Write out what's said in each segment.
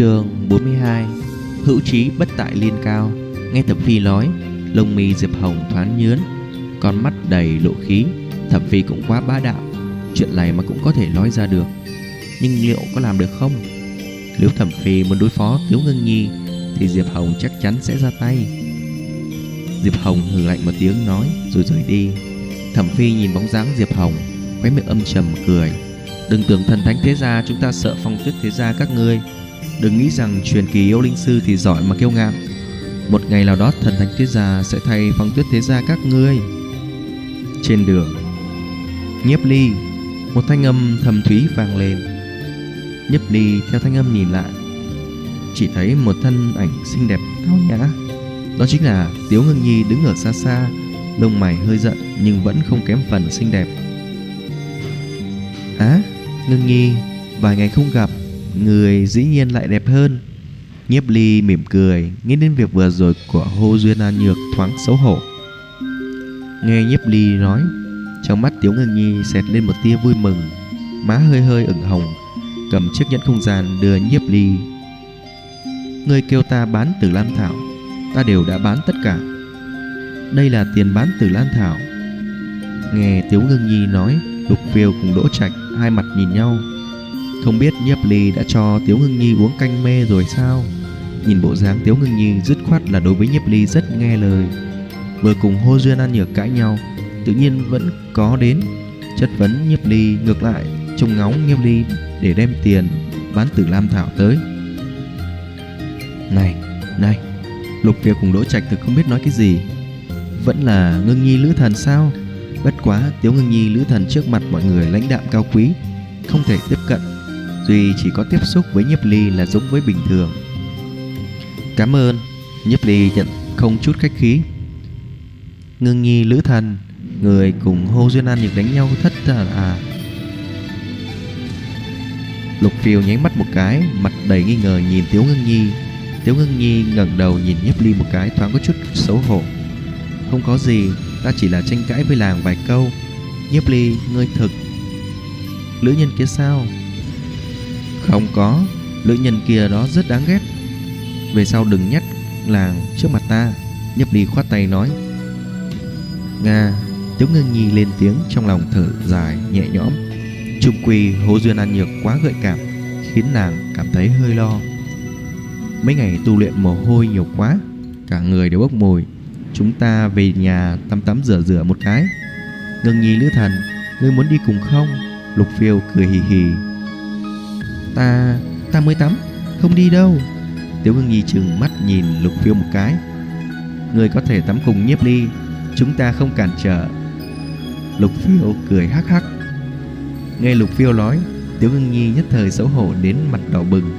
Chương 42 Hữu trí bất tại liên cao. Nghe Thẩm Phi nói, Lông mi Diệp Hồng thoáng nhướn, Con mắt đầy lộ khí. Thẩm Phi cũng quá bá đạo, Chuyện này mà cũng có thể nói ra được. Nhưng liệu có làm được không? Nếu Thẩm Phi muốn đối phó Tiếu Ngưng Nhi, Thì Diệp Hồng chắc chắn sẽ ra tay. Diệp Hồng hừ lạnh một tiếng nói, Rồi rời đi. Thẩm Phi nhìn bóng dáng Diệp Hồng, Khóe miệng âm trầm cười. Đừng tưởng thần thánh thế gia chúng ta sợ phong tuyết thế gia các ngươi. Đừng nghĩ rằng truyền kỳ yêu linh sư thì giỏi mà kiêu ngạo. Một ngày nào đó thần thánh tuyết gia sẽ thay phong tuyết thế gia các ngươi. Trên đường Nhiếp ly Một thanh âm thầm thúy vang lên. Nhiếp ly theo thanh âm nhìn lại Chỉ thấy một thân ảnh xinh đẹp cao nhã. Đó chính là Tiếu Ngưng Nhi đứng ở xa xa Lông mày hơi giận nhưng vẫn không kém phần xinh đẹp. Á, Ngưng Nhi, vài ngày không gặp, người dĩ nhiên lại đẹp hơn. Nhiếp Ly mỉm cười, nghĩ đến việc vừa rồi của Hồ Duyên An Nhược thoáng xấu hổ. Nghe Nhiếp Ly nói, trong mắt Tiếu Ngưng Nhi xẹt lên một tia vui mừng, má hơi hơi ửng hồng, cầm chiếc nhẫn không gian đưa Nhiếp Ly. Người kêu ta bán Tử Lan Thảo, ta đều đã bán tất cả. Đây là tiền bán Tử Lan Thảo. Nghe Tiếu Ngưng Nhi nói, Lục Phiêu cùng Đỗ Trạch hai mặt nhìn nhau không biết Nhiếp Ly đã cho Tiếu Ngưng Nhi uống canh mê rồi sao? Nhìn bộ dáng Tiếu Ngưng Nhi dứt khoát là đối với Nhiếp Ly rất nghe lời. Vừa cùng Hô Duyên An Nhược cãi nhau Tự nhiên vẫn có đến. Chất vấn Nhiếp Ly ngược lại Trông ngóng Nhiếp Ly để đem tiền Bán tử Lam Thảo tới. Này, này Lục Việt cùng Đỗ Trạch thực không biết nói cái gì. Vẫn là Ngưng Nhi lữ thần sao? Bất quá Tiếu Ngưng Nhi lữ thần trước mặt mọi người lãnh đạm cao quý Không thể tiếp cận Duy chỉ có tiếp xúc với Nhiếp Ly là giống với bình thường. Cảm ơn. Nhiếp Ly nhận không chút khách khí. Ngưng Nhi lữ thần Người cùng Hô Duyên An Nhược đánh nhau thất à, à. Lục phiêu nháy mắt một cái Mặt đầy nghi ngờ nhìn Tiếu Ngưng Nhi. Tiếu Ngưng Nhi ngẩng đầu nhìn Nhiếp Ly một cái Thoáng có chút xấu hổ. Không có gì Ta chỉ là tranh cãi với làng vài câu. Nhiếp ly ngươi thực. Lữ nhân kia sao? Không có. Lữ nhân kia đó rất đáng ghét. Về sau đừng nhắc làng trước mặt ta. Nhấp đi khoát tay nói. Nga, Tiếu ngưng nhi lên tiếng trong lòng thở dài nhẹ nhõm. Trung quy, hố duyên ăn nhược quá gợi cảm, Khiến nàng cảm thấy hơi lo. Mấy ngày tu luyện mồ hôi nhiều quá, Cả người đều bốc mùi. Chúng ta về nhà tắm tắm rửa rửa một cái. Ngưng nhi lữ thần, Ngươi muốn đi cùng không? Lục phiêu cười hì hì. Ta, ta mới tắm Không đi đâu. Tiểu Hương nhi chừng mắt nhìn lục phiêu một cái. Người có thể tắm cùng nhiếp ly Chúng ta không cản trở. Lục phiêu cười hắc hắc. Nghe lục phiêu nói Tiểu Hương nhi nhất thời xấu hổ đến mặt đỏ bừng.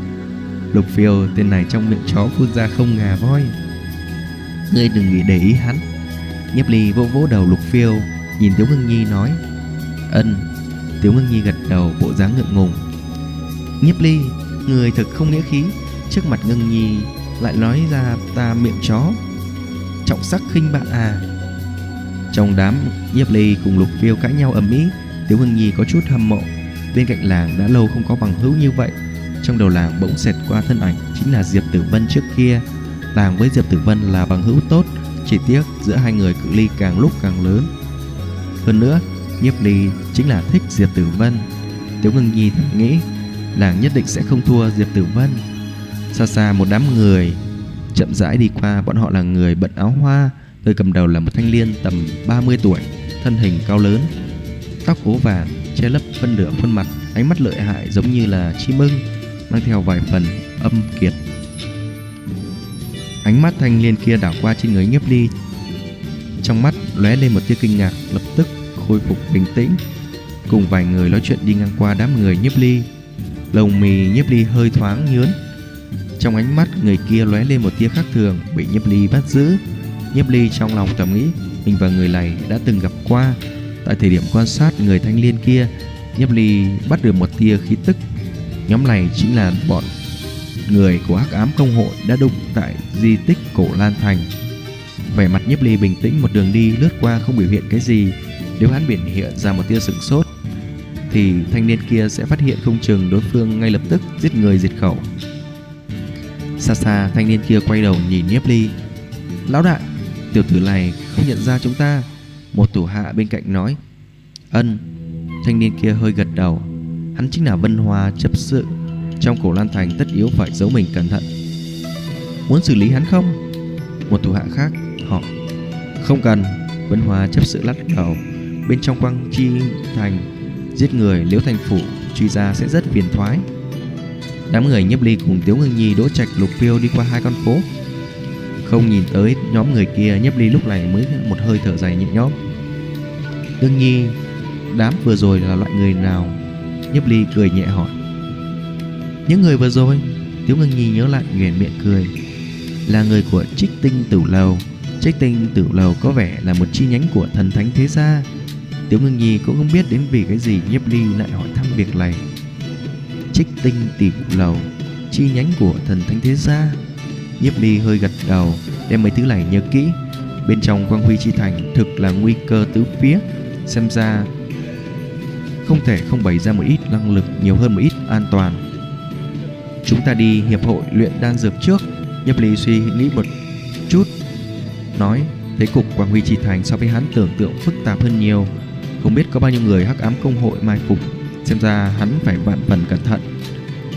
Lục phiêu tên này trong miệng chó phun ra không ngà voi. Ngươi đừng nghĩ để ý hắn. Nhiếp ly vỗ vỗ đầu lục phiêu Nhìn Tiểu Hương Nhi nói Ân. Tiểu Hương Nhi gật đầu bộ dáng ngượng ngùng. Nhiếp ly Người thật không nghĩa khí. Trước mặt Ngưng Nhi Lại nói ra ta miệng chó. Trọng sắc khinh bạn à. Trong đám Nhiếp ly cùng lục phiêu cãi nhau ầm ĩ Tiếu Ngưng Nhi có chút hâm mộ. Bên cạnh làng đã lâu không có bằng hữu như vậy. Trong đầu làng bỗng xẹt qua thân ảnh Chính là Diệp Tử Vân trước kia. Làng với Diệp Tử Vân là bằng hữu tốt, Chỉ tiếc giữa hai người cự ly càng lúc càng lớn. Hơn nữa Nhiếp Ly chính là thích Diệp Tử Vân. Tiếu Ngưng Nhi thầm nghĩ Làng nhất định sẽ không thua Diệp Tử Vân. Xa xa một đám người Chậm rãi đi qua, Bọn họ là người bận áo hoa, Người cầm đầu là một thanh niên tầm 30 tuổi, Thân hình cao lớn, Tóc ố vàng, Che lấp phân nửa khuôn mặt, Ánh mắt lợi hại giống như là chim ưng, Mang theo vài phần âm kiệt. Ánh mắt thanh niên kia đảo qua trên người nhiếp ly, Trong mắt lóe lên một tia kinh ngạc, Lập tức khôi phục bình tĩnh. Cùng vài người nói chuyện đi ngang qua đám người nhiếp ly. Lồng mì nhiếp ly hơi thoáng nhướn Trong ánh mắt người kia lóe lên một tia khác thường Bị nhiếp ly bắt giữ Nhiếp ly trong lòng thầm nghĩ Mình và người này đã từng gặp qua Tại thời điểm quan sát người thanh niên kia Nhiếp ly bắt được một tia khí tức Nhóm này chính là bọn người của hắc ám công hội đã đụng tại di tích cổ Lan Thành. Vẻ mặt nhiếp ly bình tĩnh một đường đi lướt qua không biểu hiện cái gì. Nếu hắn biển hiện ra một tia sửng sốt, thì thanh niên kia sẽ phát hiện không chừng đối phương ngay lập tức giết người diệt khẩu. Xa xa, thanh niên kia quay đầu nhìn Nhiếp Ly. Lão đại, Tiểu tử này không nhận ra chúng ta. Một thủ hạ bên cạnh nói, Ân. Thanh niên kia hơi gật đầu. Hắn chính là Vân Hoa chấp sự. Trong cổ Lan Thành tất yếu phải giấu mình cẩn thận. Muốn xử lý hắn không? Một thủ hạ khác họ, Không cần. Vân Hoa chấp sự lắc đầu. Bên trong quang chi thành Giết người, liễu thành phủ, Truy ra sẽ rất phiền thoái. Đám người nhấp ly cùng Tiếu Ngưng Nhi, đỗ trạch, lục phiêu đi qua hai con phố. Không nhìn tới nhóm người kia nhấp ly lúc này mới một hơi thở dài nhẹ nhõm. Đương Nhi, Đám vừa rồi là loại người nào? Nhấp ly cười nhẹ hỏi. Những người vừa rồi, Tiếu Ngưng Nhi nhớ lại nhoẻn miệng cười. Là người của trích tinh tử lầu. Trích tinh tử lầu có vẻ là một chi nhánh của thần thánh thế gia. Tiếu Ngưng Nhi cũng không biết đến vì cái gì nhiếp ly lại hỏi thăm việc này. Trích tinh tiểu lầu, Chi nhánh của thần thánh thế gia. Nhiếp ly hơi gật đầu, Đem mấy thứ này nhớ kỹ. Bên trong quang huy chi thành Thực là nguy cơ tứ phía. Xem ra Không thể không bày ra một ít năng lực Nhiều hơn một ít an toàn. Chúng ta đi hiệp hội luyện đan dược trước. Nhiếp ly suy nghĩ một chút, Nói, Thế cục quang huy chi thành so với hắn tưởng tượng phức tạp hơn nhiều. Không biết có bao nhiêu người hắc ám công hội mai phục. Xem ra hắn phải vạn phần cẩn thận.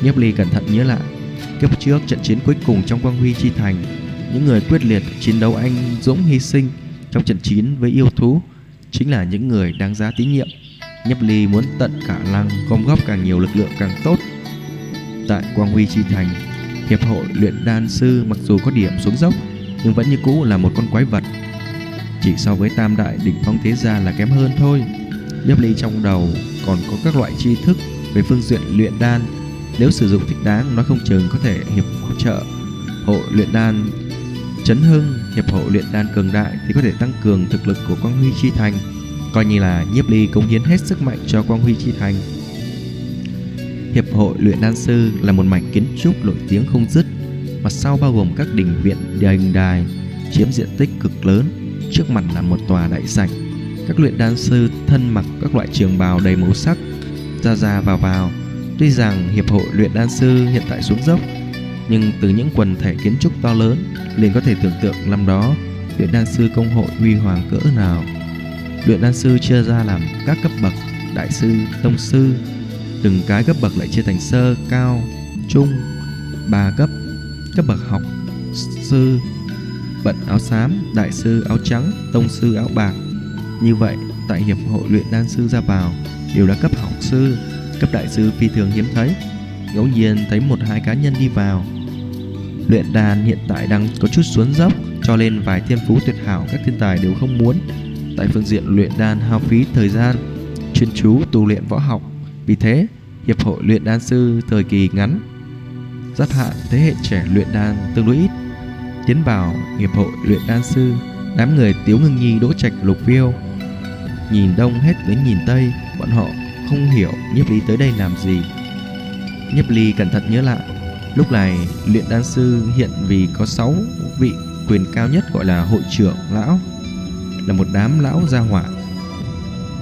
Nhiếp ly cẩn thận nhớ lại. Kiếp trước trận chiến cuối cùng trong quang huy chi thành, Những người quyết liệt chiến đấu anh dũng hy sinh Trong trận chiến với yêu thú Chính là những người đáng giá tín nhiệm. Nhấp ly muốn tận khả năng Gom góp càng nhiều lực lượng càng tốt. Tại quang huy chi thành, Hiệp hội luyện đan sư mặc dù có điểm xuống dốc, Nhưng vẫn như cũ là một con quái vật. Chỉ so với tam đại đỉnh phong thế gia là kém hơn thôi. Nhiếp ly trong đầu còn có các loại tri thức về phương diện luyện đan. Nếu sử dụng thích đáng, nó không chừng có thể hiệp hỗ trợ hội luyện đan. Chấn hưng, hiệp hội luyện đan cường đại thì có thể tăng cường thực lực của quang huy chi thành. Coi như là nhiếp ly cống hiến hết sức mạnh cho quang huy chi thành. Hiệp hội luyện đan sư là một mảnh kiến trúc nổi tiếng không dứt mặt sau bao gồm các đình viện đình đài, chiếm diện tích cực lớn trước mặt là một tòa đại sảnh. Các luyện đan sư thân mặc các loại trường bào đầy màu sắc, ra ra vào vào. Tuy rằng hiệp hội luyện đan sư hiện tại xuống dốc, nhưng từ những quần thể kiến trúc to lớn liền có thể tưởng tượng năm đó luyện đan sư công hội huy hoàng cỡ nào. Luyện đan sư chia ra làm các cấp bậc, đại sư, tông sư, từng cái cấp bậc lại chia thành sơ, cao, trung, ba cấp cấp bậc học sư bận áo xám đại sư áo trắng tông sư áo bạc như vậy, tại Hiệp hội luyện đan sư ra vào đều là cấp học sư, cấp đại sư phi thường hiếm thấy. Ngẫu nhiên thấy một hai cá nhân đi vào. Luyện đan hiện tại đang có chút xuống dốc, cho nên vài thiên phú tuyệt hảo các thiên tài đều không muốn. Tại phương diện luyện đan hao phí thời gian, chuyên chú tu luyện võ học. Vì thế, Hiệp hội luyện đan sư thời kỳ ngắn giáp hạn thế hệ trẻ luyện đan tương đối ít. Tiến vào Hiệp hội luyện đan sư, Đám người Tiếu Ngưng Nhi, đỗ trạch, lục phiêu. Nhìn đông hết đến nhìn tây, Bọn họ không hiểu Nhiếp Ly tới đây làm gì. Nhiếp Ly cẩn thận nhớ lại, Lúc này luyện đan sư hiện vì có 6 vị quyền cao nhất gọi là hội trưởng lão, Là một đám lão gia hỏa.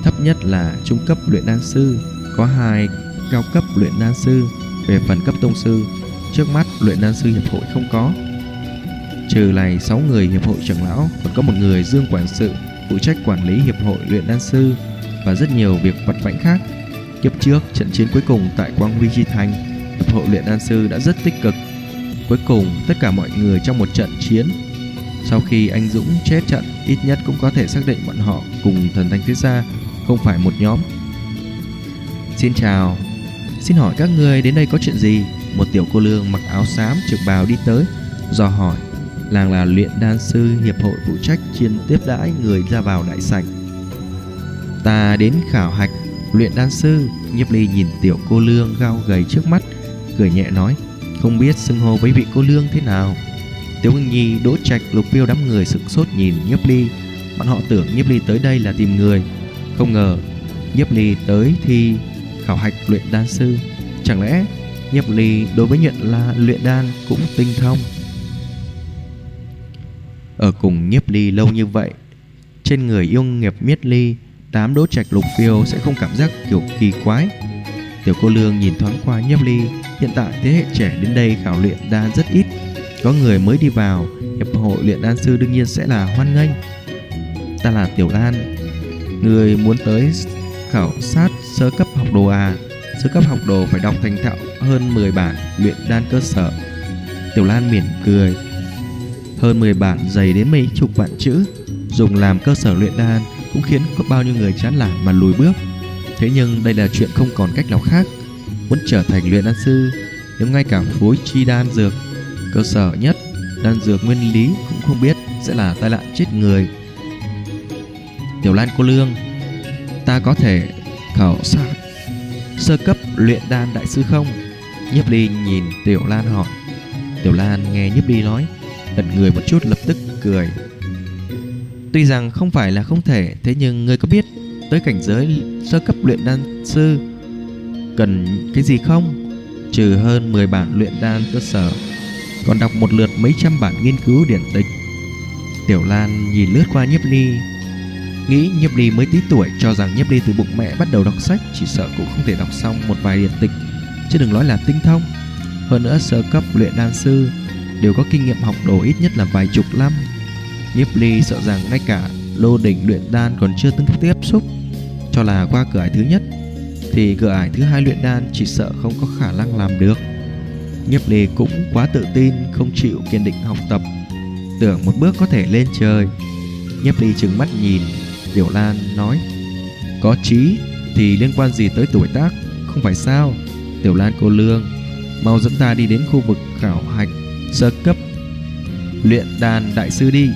Thấp nhất là trung cấp luyện đan sư, Có hai cao cấp luyện đan sư, Về phần cấp tông sư. Trước mắt luyện đan sư hiệp hội không có. Trừ này 6 người hiệp hội trưởng lão, Còn có một người dương quản sự Phụ trách quản lý hiệp hội luyện đan sư Và rất nhiều việc vặt vãnh khác. Kiếp trước, trận chiến cuối cùng tại Quang Huy Chi Thành, Hiệp hội luyện đan sư đã rất tích cực. Cuối cùng, tất cả mọi người trong một trận chiến. Sau khi anh Dũng chết trận, Ít nhất cũng có thể xác định bọn họ Cùng thần thánh thế gia Không phải một nhóm. Xin chào. Xin hỏi các người đến đây có chuyện gì? Một tiểu cô lương mặc áo xám trực bào đi tới dò hỏi. Làng là luyện đan sư hiệp hội phụ trách chuyên tiếp đãi người ra vào đại sảnh. Ta đến khảo hạch luyện đan sư, Nhiếp Ly nhìn tiểu cô lương gao gầy trước mắt, cười nhẹ nói, không biết xưng hô với vị cô lương thế nào. Tiểu Ngưng Nhi, Đỗ Trạch, Lục Phiêu đám người sửng sốt nhìn Nhiếp Ly, bọn họ tưởng Nhiếp Ly tới đây là tìm người, không ngờ Nhiếp Ly tới thì khảo hạch luyện đan sư, chẳng lẽ Nhiếp Ly đối với nhận là luyện đan cũng tinh thông. Ở cùng nhiếp ly lâu như vậy. Trên người yêu nghiệp miết ly Đám đỗ trạch lục phiêu sẽ không cảm giác kiểu kỳ quái. Tiểu cô lương nhìn thoáng qua Nhiếp Ly, Hiện tại thế hệ trẻ đến đây khảo luyện đan rất ít. Có người mới đi vào, Hiệp hội luyện đan sư đương nhiên sẽ là hoan nghênh. Ta là Tiểu Lan Người muốn tới khảo sát sơ cấp học đồ à? Sơ cấp học đồ phải đọc thành thạo hơn 10 bản luyện đan cơ sở. Tiểu Lan mỉm cười hơn 10 bản dày đến mấy chục vạn chữ, Dùng làm cơ sở luyện đan Cũng khiến có bao nhiêu người chán nản mà lùi bước. Thế nhưng đây là chuyện không còn cách nào khác. Muốn trở thành luyện đan sư, Nếu ngay cả phối chi đan dược, Cơ sở nhất Đan dược nguyên lý cũng không biết Sẽ là tai nạn chết người. Tiểu Lan cô lương, Ta có thể khảo sát Sơ cấp luyện đan đại sư không? Nhiếp ly nhìn Tiểu Lan hỏi. Tiểu Lan nghe Nhiếp ly nói Ngẩn người một chút, lập tức cười. Tuy rằng không phải là không thể, Thế nhưng ngươi có biết Tới cảnh giới sơ cấp luyện đan sư Cần cái gì không? Trừ hơn 10 bản luyện đan cơ sở, Còn đọc một lượt mấy trăm bản nghiên cứu điển tịch. Tiểu Lan nhìn lướt qua Nhiếp Ly, Nghĩ Nhiếp Ly mới tí tuổi, Cho rằng Nhiếp Ly từ bụng mẹ bắt đầu đọc sách, Chỉ sợ cũng không thể đọc xong một vài điển tịch. Chứ đừng nói là tinh thông. Hơn nữa sơ cấp luyện đan sư Đều có kinh nghiệm học đồ ít nhất là vài chục năm. Nhiếp Ly sợ rằng ngay cả lô đỉnh luyện đan còn chưa từng tiếp xúc, Cho là qua cửa ải thứ nhất, Thì cửa ải thứ hai luyện đan chỉ sợ không có khả năng làm được. Nhiếp Ly cũng quá tự tin, Không chịu kiên định học tập, Tưởng một bước có thể lên trời. Nhiếp Ly trừng mắt nhìn Tiểu Lan, nói, Có trí thì liên quan gì tới tuổi tác? Không phải sao? Tiểu Lan cô lương, Mau dẫn ta đi đến khu vực khảo hạch Sơ cấp. Luyện đàn đại sư đi.